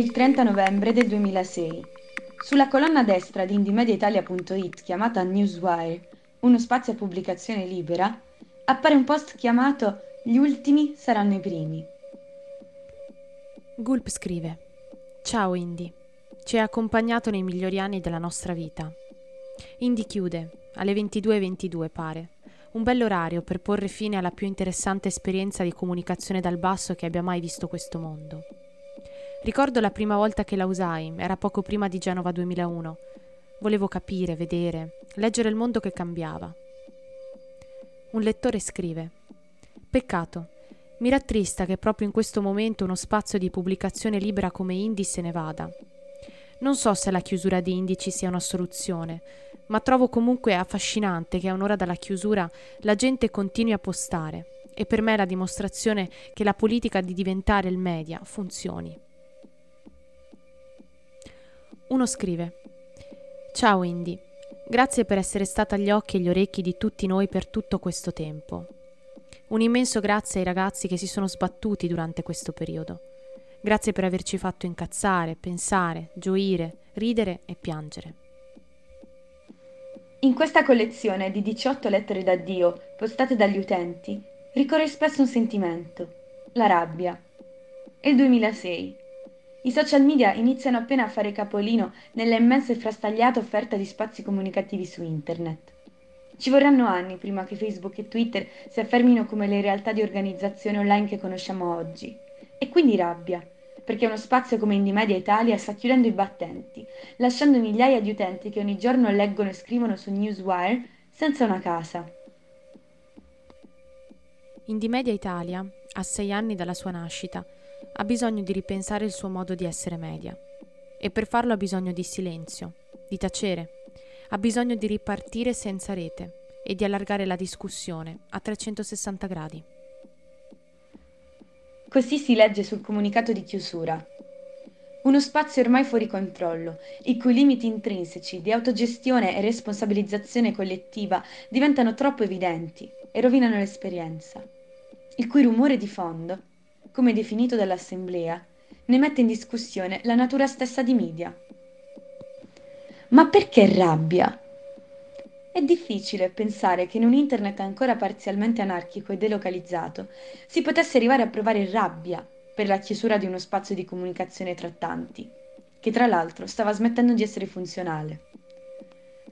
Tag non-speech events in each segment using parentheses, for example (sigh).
Il 30 novembre del 2006. Sulla colonna destra di indimediaitalia.it chiamata Newswire, uno spazio a pubblicazione libera, appare un post chiamato Gli ultimi saranno i primi. Gulp scrive Ciao Indy, ci hai accompagnato nei migliori anni della nostra vita. Indy chiude, alle 22.22 pare. Un bell'orario per porre fine alla più interessante esperienza di comunicazione dal basso che abbia mai visto questo mondo. Ricordo la prima volta che la usai, era poco prima di Genova 2001. Volevo capire, vedere, leggere il mondo che cambiava. Un lettore scrive: Peccato. Mi rattrista che proprio in questo momento uno spazio di pubblicazione libera come Indie se ne vada. Non so se la chiusura di Indici sia una soluzione, ma trovo comunque affascinante che a un'ora dalla chiusura la gente continui a postare e per me è la dimostrazione che la politica di diventare il media funzioni. Uno scrive Ciao Indy, grazie per essere stata agli occhi e gli orecchi di tutti noi per tutto questo tempo. Un immenso grazie ai ragazzi che si sono sbattuti durante questo periodo. Grazie per averci fatto incazzare, pensare, gioire, ridere e piangere. In questa collezione di 18 lettere d'addio postate dagli utenti ricorre spesso un sentimento, la rabbia. È il 2006 i social media iniziano appena a fare capolino nella immensa e frastagliata offerta di spazi comunicativi su internet. Ci vorranno anni prima che Facebook e Twitter si affermino come le realtà di organizzazione online che conosciamo oggi. E quindi rabbia, perché uno spazio come Indimedia Italia sta chiudendo i battenti, lasciando migliaia di utenti che ogni giorno leggono e scrivono su Newswire senza una casa. Indimedia Italia, a sei anni dalla sua nascita, ha bisogno di ripensare il suo modo di essere media. E per farlo ha bisogno di silenzio, di tacere, ha bisogno di ripartire senza rete e di allargare la discussione a 360 gradi. Così si legge sul comunicato di chiusura. Uno spazio ormai fuori controllo, i cui limiti intrinseci di autogestione e responsabilizzazione collettiva diventano troppo evidenti e rovinano l'esperienza, il cui rumore di fondo come definito dall'Assemblea, ne mette in discussione la natura stessa di media. Ma perché rabbia? È difficile pensare che in un internet ancora parzialmente anarchico e delocalizzato si potesse arrivare a provare rabbia per la chiusura di uno spazio di comunicazione tra tanti, che tra l'altro stava smettendo di essere funzionale.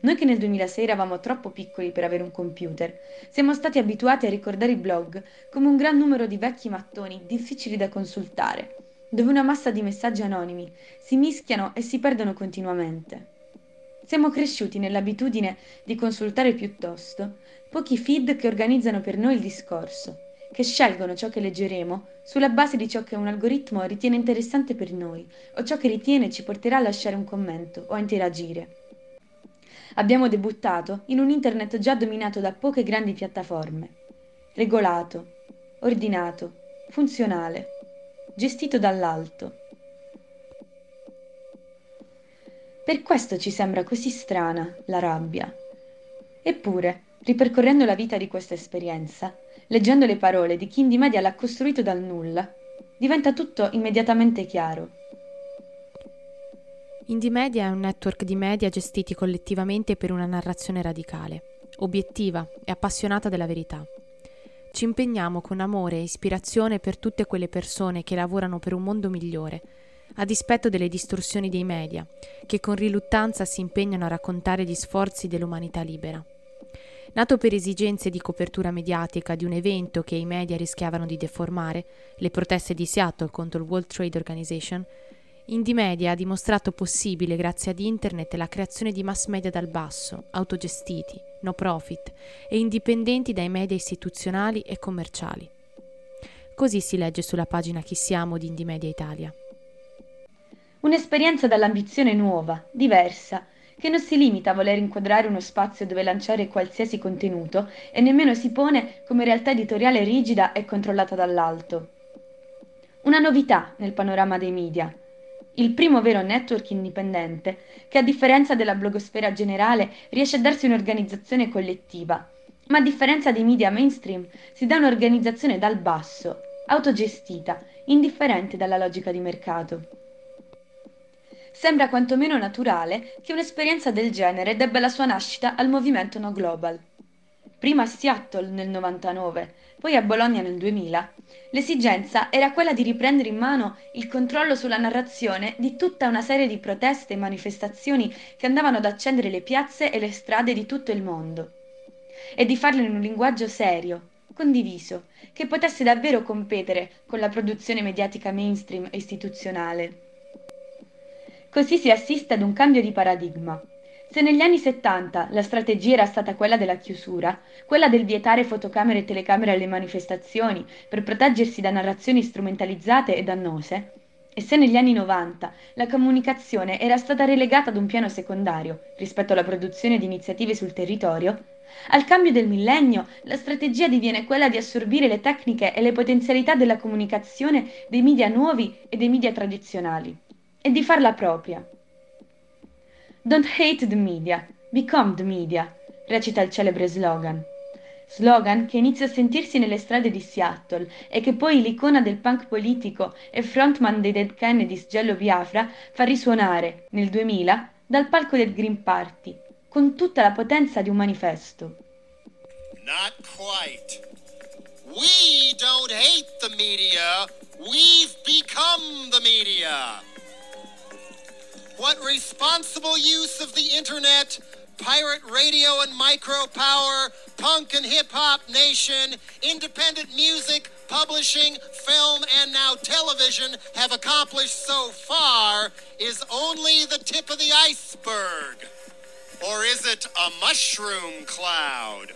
Noi che nel 2006 eravamo troppo piccoli per avere un computer, siamo stati abituati a ricordare i blog come un gran numero di vecchi mattoni difficili da consultare, dove una massa di messaggi anonimi si mischiano e si perdono continuamente. Siamo cresciuti nell'abitudine di consultare piuttosto pochi feed che organizzano per noi il discorso, che scelgono ciò che leggeremo sulla base di ciò che un algoritmo ritiene interessante per noi o ciò che ritiene ci porterà a lasciare un commento o a interagire. Abbiamo debuttato in un internet già dominato da poche grandi piattaforme, regolato, ordinato, funzionale, gestito dall'alto. Per questo ci sembra così strana la rabbia. Eppure, ripercorrendo la vita di questa esperienza, leggendo le parole di chi in media l'ha costruito dal nulla, diventa tutto immediatamente chiaro. Indie Media è un network di media gestiti collettivamente per una narrazione radicale, obiettiva e appassionata della verità. Ci impegniamo con amore e ispirazione per tutte quelle persone che lavorano per un mondo migliore, a dispetto delle distorsioni dei media, che con riluttanza si impegnano a raccontare gli sforzi dell'umanità libera. Nato per esigenze di copertura mediatica di un evento che i media rischiavano di deformare, le proteste di Seattle contro il World Trade Organization, Indimedia ha dimostrato possibile grazie ad internet la creazione di mass media dal basso, autogestiti, no profit e indipendenti dai media istituzionali e commerciali. Così si legge sulla pagina Chi siamo di Indimedia Italia. Un'esperienza dall'ambizione nuova, diversa, che non si limita a voler inquadrare uno spazio dove lanciare qualsiasi contenuto e nemmeno si pone come realtà editoriale rigida e controllata dall'alto. Una novità nel panorama dei media, il primo vero network indipendente che a differenza della blogosfera generale riesce a darsi un'organizzazione collettiva, ma a differenza dei media mainstream si dà un'organizzazione dal basso, autogestita, indifferente dalla logica di mercato. sembra quantomeno naturale che un'esperienza del genere debba la sua nascita al movimento No Global. Prima a Seattle nel 99, poi a Bologna nel 2000, l'esigenza era quella di riprendere in mano il controllo sulla narrazione di tutta una serie di proteste e manifestazioni che andavano ad accendere le piazze e le strade di tutto il mondo e di farlo in un linguaggio serio, condiviso, che potesse davvero competere con la produzione mediatica mainstream e istituzionale. Così si assiste ad un cambio di paradigma. Se negli anni 70 la strategia era stata quella della chiusura, quella del vietare fotocamere e telecamere alle manifestazioni per proteggersi da narrazioni strumentalizzate e dannose, e se negli anni 90 la comunicazione era stata relegata ad un piano secondario rispetto alla produzione di iniziative sul territorio, al cambio del millennio, la strategia diviene quella di assorbire le tecniche e le potenzialità della comunicazione dei media nuovi e dei media tradizionali e di farla propria. Don't hate the media, become the media, recita il celebre slogan. Slogan che inizia a sentirsi nelle strade di Seattle e che poi l'icona del punk politico e frontman dei Dead Kennedys Gello Biafra fa risuonare, nel 2000, dal palco del Green Party, con tutta la potenza di un manifesto. Not quite. We don't hate the media, we've become the media. What responsible use of the internet, pirate radio and micro power, punk and hip hop nation, independent music, publishing, film, and now television have accomplished so far is only the tip of the iceberg. Or is it a mushroom cloud?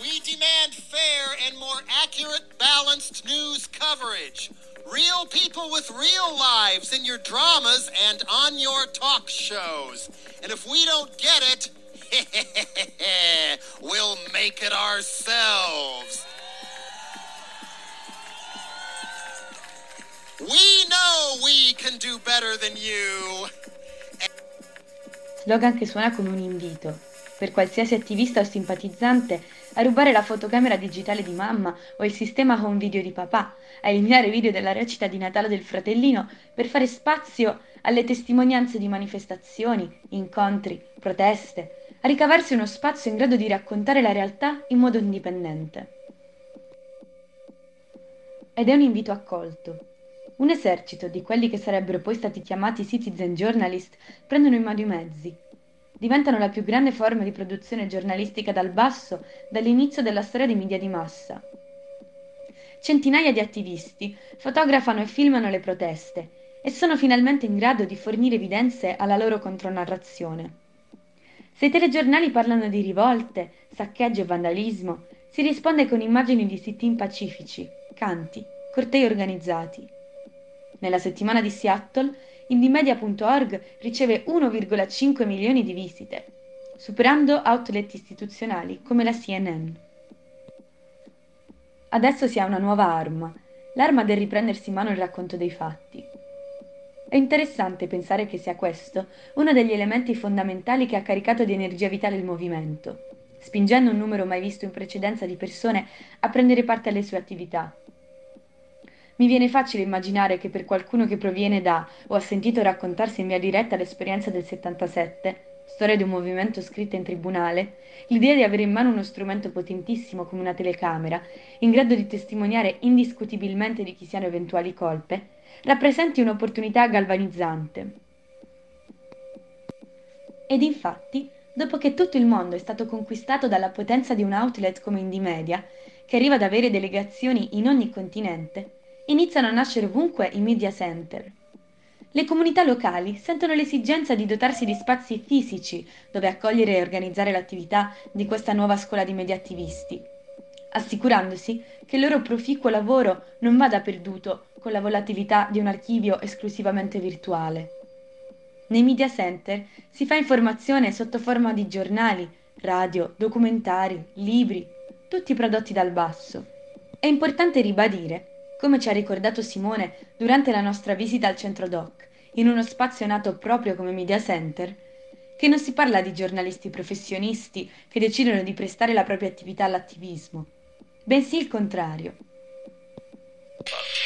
We demand fair and more accurate, balanced news coverage. Real people with real lives in your dramas and on your talk shows. And if we don't get it, (laughs) we'll make it ourselves. We know we can do better than you. slogan che suona come un invito, per qualsiasi attivista o simpatizzante, a rubare la fotocamera digitale di mamma o il sistema home video di papà, a eliminare video della recita di Natale del fratellino per fare spazio alle testimonianze di manifestazioni, incontri, proteste, a ricavarsi uno spazio in grado di raccontare la realtà in modo indipendente. Ed è un invito accolto. Un esercito di quelli che sarebbero poi stati chiamati citizen journalist prendono in mano i mezzi. Diventano la più grande forma di produzione giornalistica dal basso dall'inizio della storia dei media di massa. Centinaia di attivisti fotografano e filmano le proteste e sono finalmente in grado di fornire evidenze alla loro contronarrazione. Se i telegiornali parlano di rivolte, saccheggio e vandalismo, si risponde con immagini di sit-in pacifici, canti, cortei organizzati. Nella settimana di Seattle, Indymedia.org riceve 1,5 milioni di visite, superando outlet istituzionali come la CNN. Adesso si ha una nuova arma, l'arma del riprendersi in mano il racconto dei fatti. È interessante pensare che sia questo uno degli elementi fondamentali che ha caricato di energia vitale il movimento, spingendo un numero mai visto in precedenza di persone a prendere parte alle sue attività, mi viene facile immaginare che per qualcuno che proviene da o ha sentito raccontarsi in via diretta l'esperienza del 77, storia di un movimento scritta in tribunale, l'idea di avere in mano uno strumento potentissimo come una telecamera, in grado di testimoniare indiscutibilmente di chi siano eventuali colpe, rappresenti un'opportunità galvanizzante. Ed infatti, dopo che tutto il mondo è stato conquistato dalla potenza di un outlet come Indymedia, che arriva ad avere delegazioni in ogni continente, iniziano a nascere ovunque i media center. Le comunità locali sentono l'esigenza di dotarsi di spazi fisici dove accogliere e organizzare l'attività di questa nuova scuola di media attivisti, assicurandosi che il loro proficuo lavoro non vada perduto con la volatilità di un archivio esclusivamente virtuale. Nei media center si fa informazione sotto forma di giornali, radio, documentari, libri, tutti prodotti dal basso. È importante ribadire come ci ha ricordato Simone durante la nostra visita al centro doc, in uno spazio nato proprio come media center, che non si parla di giornalisti professionisti che decidono di prestare la propria attività all'attivismo, bensì il contrario.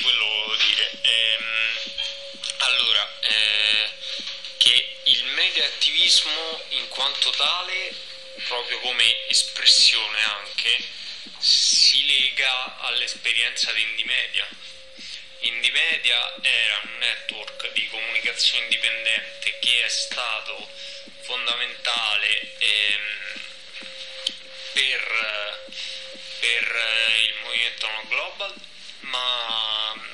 Volevo dire, ehm, allora, eh, mediaattivismo in quanto tale, proprio come espressione anche, si lega all'esperienza di Indie Media. Indie Media era un network di comunicazione indipendente che è stato fondamentale ehm, per, per il movimento no global, ma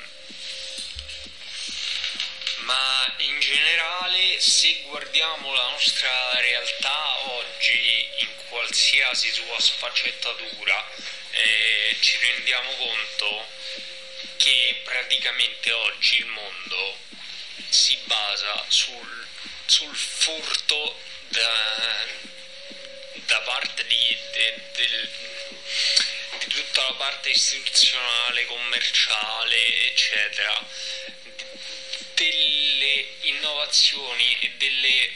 ma in generale se guardiamo la nostra realtà oggi in qualsiasi sua sfaccettatura eh, ci rendiamo conto che praticamente oggi il mondo si basa sul, sul furto da, da parte di, de, del, di tutta la parte istituzionale, commerciale, eccetera delle innovazioni e delle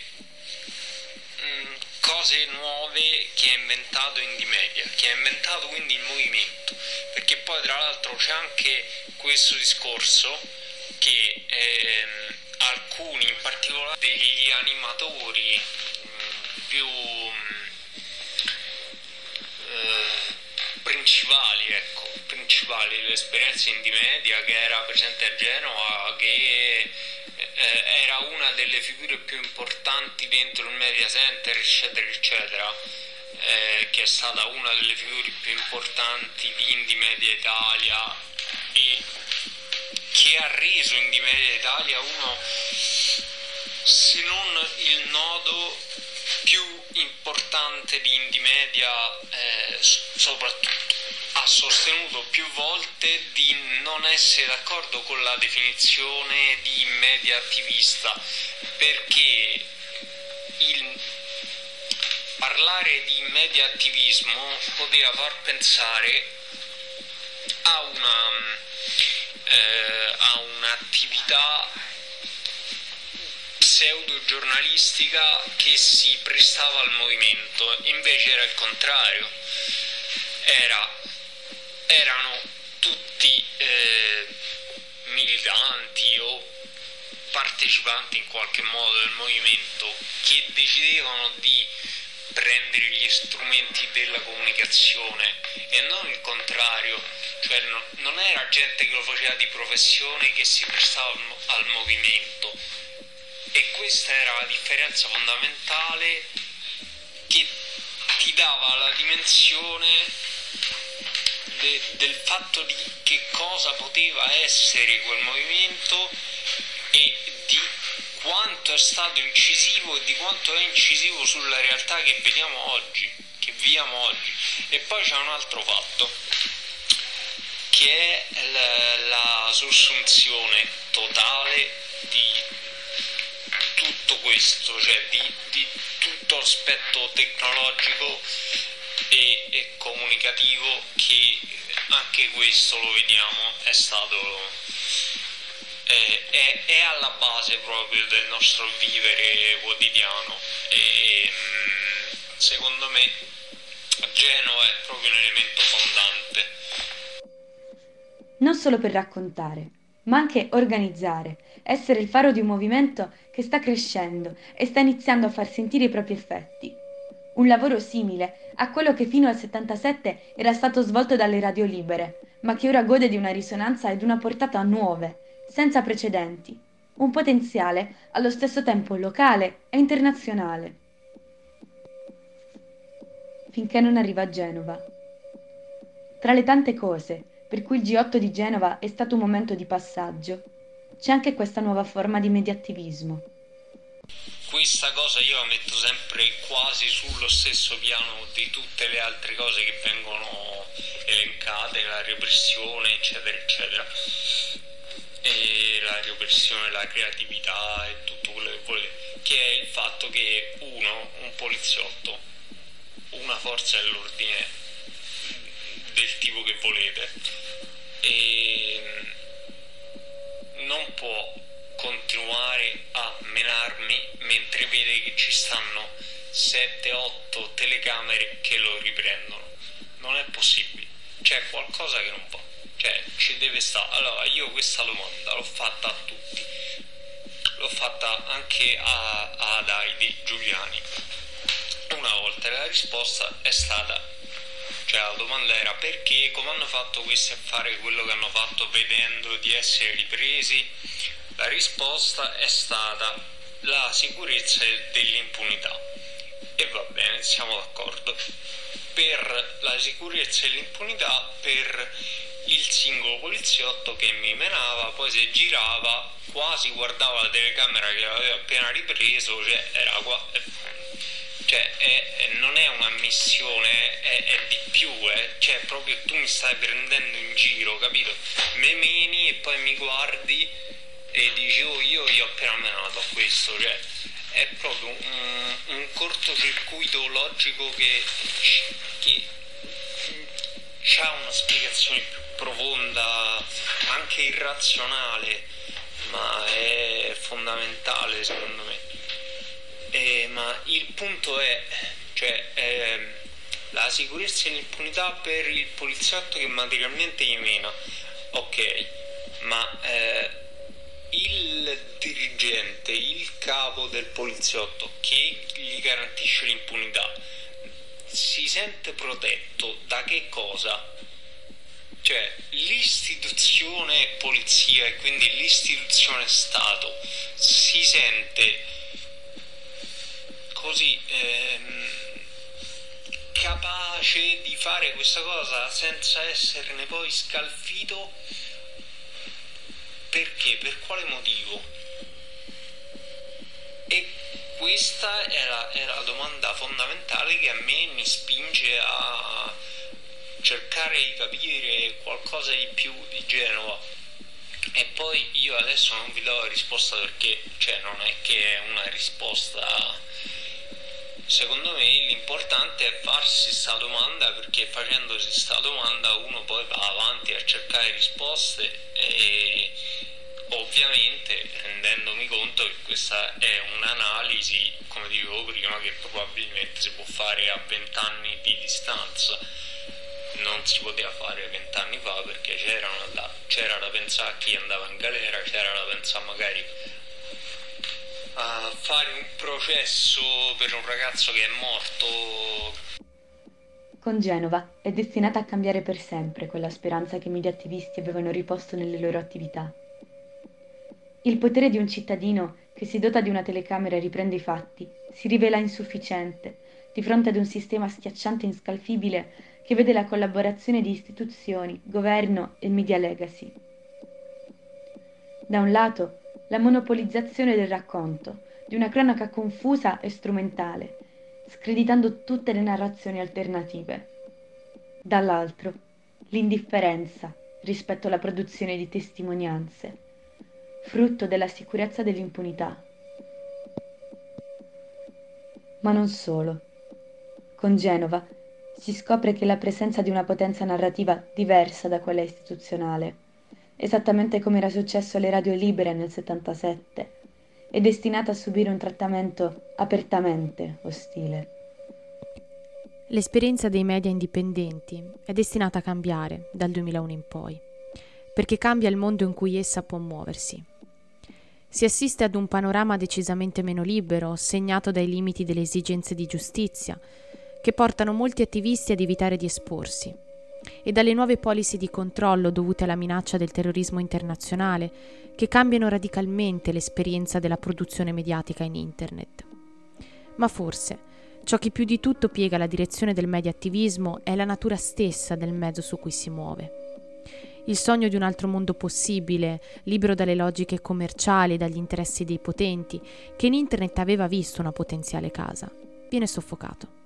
mm, cose nuove che ha inventato Indie Media, che ha inventato quindi il movimento, perché poi tra l'altro c'è anche questo discorso che ehm, alcuni, in particolare degli animatori mh, mm, più mh, mm, eh, principali, ecco, principali l'esperienza in media che era presente a Genova, che eh, era una delle figure più importanti dentro il media center, eccetera, eccetera, eh, che è stata una delle figure più importanti di Indie Media Italia. E che ha reso Indie Media Italia uno, se non il nodo più importante di Indie Media, eh, soprattutto ha sostenuto più volte di non essere d'accordo con la definizione di media attivista perché il parlare di media attivismo poteva far pensare a, una, eh, a un'attività pseudo giornalistica che si prestava al movimento invece era il contrario. Era erano tutti eh, militanti o partecipanti in qualche modo del movimento che decidevano di prendere gli strumenti della comunicazione e non il contrario, cioè no, non era gente che lo faceva di professione che si prestava al, al movimento. E questa era la differenza fondamentale che ti dava la dimensione de, del fatto di che cosa poteva essere quel movimento e di quanto è stato incisivo e di quanto è incisivo sulla realtà che vediamo oggi, che viviamo oggi. E poi c'è un altro fatto, che è la, la sussunzione totale di tutto questo, cioè di, di tutto l'aspetto tecnologico e, comunicativo che anche questo lo vediamo è stato è, è, è, alla base proprio del nostro vivere quotidiano. E secondo me Genova è proprio un elemento fondante. Non solo per raccontare ma anche organizzare essere il faro di un movimento che sta crescendo e sta iniziando a far sentire i propri effetti. Un lavoro simile a quello che fino al 77 era stato svolto dalle radio libere, ma che ora gode di una risonanza ed una portata nuove, senza precedenti, un potenziale allo stesso tempo locale e internazionale. Finché non arriva a Genova. Tra le tante cose per cui il G8 di Genova è stato un momento di passaggio, c'è anche questa nuova forma di mediattivismo questa cosa io la metto sempre quasi sullo stesso piano di tutte le altre cose che vengono elencate, la repressione, eccetera, eccetera. E la repressione, la creatività e tutto quello che volete, che è il fatto che uno, un poliziotto, una forza dell'ordine del tipo che volete, e non può continuare a menarmi mentre vede che ci stanno 7-8 telecamere che lo riprendono. Non è possibile, c'è qualcosa che non va, cioè ci deve stare. Allora io questa domanda l'ho fatta a tutti, l'ho fatta anche a, ad Heidi Giuliani. Una volta la risposta è stata cioè la domanda era perché? Come hanno fatto questi a fare quello che hanno fatto vedendo di essere ripresi la risposta è stata la sicurezza dell'impunità e va bene siamo d'accordo per la sicurezza e l'impunità per il singolo poliziotto che mi menava, poi si girava, quasi guardava la telecamera che aveva appena ripreso, cioè era qua. Cioè, è, è, non è una missione, è, è di più, eh. cioè proprio tu mi stai prendendo in giro, capito? Me meni e poi mi guardi e dici oh io gli ho appena menato a questo, cioè è proprio un, un cortocircuito logico che, che ha una spiegazione più profonda, anche irrazionale, ma è fondamentale secondo me. Eh, ma il punto è, cioè, eh, la sicurezza e l'impunità per il poliziotto che materialmente gli mena, ok, ma eh, del poliziotto che gli garantisce l'impunità, si sente protetto da che cosa? Cioè, l'istituzione polizia e quindi l'istituzione Stato si sente così ehm, capace di fare questa cosa senza esserne poi scalfito perché? Per quale motivo? Questa è la, è la domanda fondamentale che a me mi spinge a cercare di capire qualcosa di più di Genova. E poi io adesso non vi do la risposta perché cioè non è che è una risposta. Secondo me l'importante è farsi questa domanda perché facendosi questa domanda uno poi va avanti a cercare risposte e ovviamente rendendomi conto che questa è un'analisi come dicevo prima che probabilmente si può fare a 20 anni di distanza non si poteva fare vent'anni fa perché da, c'era da pensare a chi andava in galera, c'era da pensare magari a fare un processo per un ragazzo che è morto. Con Genova è destinata a cambiare per sempre quella speranza che i media attivisti avevano riposto nelle loro attività. Il potere di un cittadino che si dota di una telecamera e riprende i fatti si rivela insufficiente di fronte ad un sistema schiacciante e inscalfibile che vede la collaborazione di istituzioni, governo e media legacy. Da un lato, la monopolizzazione del racconto, di una cronaca confusa e strumentale, screditando tutte le narrazioni alternative. Dall'altro, l'indifferenza rispetto alla produzione di testimonianze, frutto della sicurezza dell'impunità. Ma non solo. Con Genova si scopre che la presenza di una potenza narrativa diversa da quella istituzionale, esattamente come era successo alle radio libere nel 77, è destinata a subire un trattamento apertamente ostile. L'esperienza dei media indipendenti è destinata a cambiare dal 2001 in poi, perché cambia il mondo in cui essa può muoversi. Si assiste ad un panorama decisamente meno libero, segnato dai limiti delle esigenze di giustizia, che portano molti attivisti ad evitare di esporsi, e dalle nuove policy di controllo dovute alla minaccia del terrorismo internazionale, che cambiano radicalmente l'esperienza della produzione mediatica in Internet. Ma forse ciò che più di tutto piega la direzione del mediattivismo è la natura stessa del mezzo su cui si muove. Il sogno di un altro mondo possibile, libero dalle logiche commerciali e dagli interessi dei potenti, che in Internet aveva visto una potenziale casa, viene soffocato.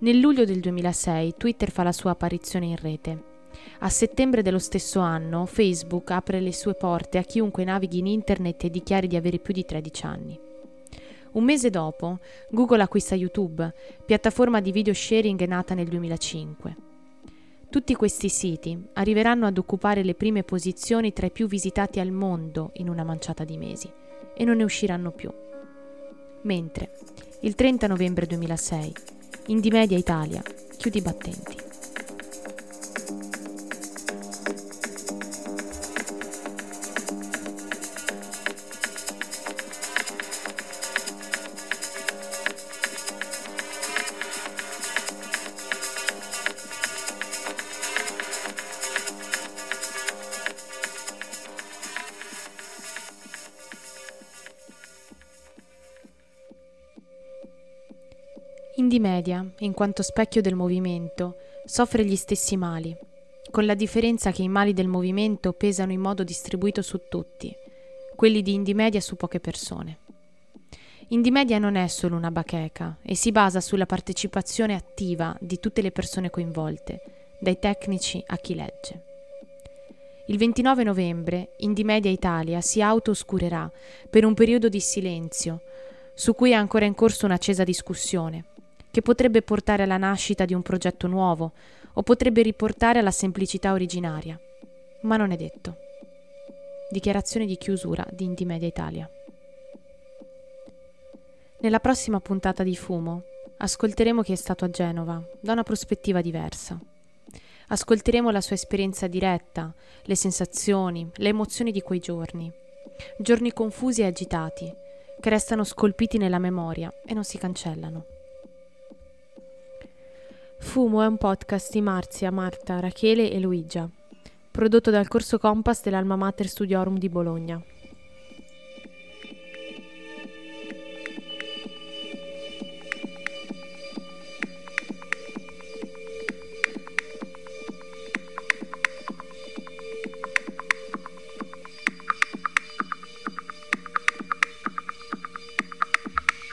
Nel luglio del 2006 Twitter fa la sua apparizione in rete. A settembre dello stesso anno Facebook apre le sue porte a chiunque navighi in internet e dichiari di avere più di 13 anni. Un mese dopo, Google acquista YouTube, piattaforma di video sharing nata nel 2005. Tutti questi siti arriveranno ad occupare le prime posizioni tra i più visitati al mondo in una manciata di mesi e non ne usciranno più. Mentre, il 30 novembre 2006, Indimedia Italia, chiudi i battenti. Indimedia, in quanto specchio del movimento, soffre gli stessi mali, con la differenza che i mali del movimento pesano in modo distribuito su tutti, quelli di Indimedia su poche persone. Indimedia non è solo una bacheca e si basa sulla partecipazione attiva di tutte le persone coinvolte, dai tecnici a chi legge. Il 29 novembre Indimedia Italia si auto-oscurerà per un periodo di silenzio, su cui è ancora in corso un'accesa discussione, che potrebbe portare alla nascita di un progetto nuovo o potrebbe riportare alla semplicità originaria. Ma non è detto. Dichiarazione di chiusura di Indimedia Italia. Nella prossima puntata di Fumo ascolteremo chi è stato a Genova da una prospettiva diversa. Ascolteremo la sua esperienza diretta, le sensazioni, le emozioni di quei giorni. Giorni confusi e agitati, che restano scolpiti nella memoria e non si cancellano. Fumo è un podcast di Marzia, Marta, Rachele e Luigia, prodotto dal corso Compass dell'Alma Mater Studiorum di Bologna.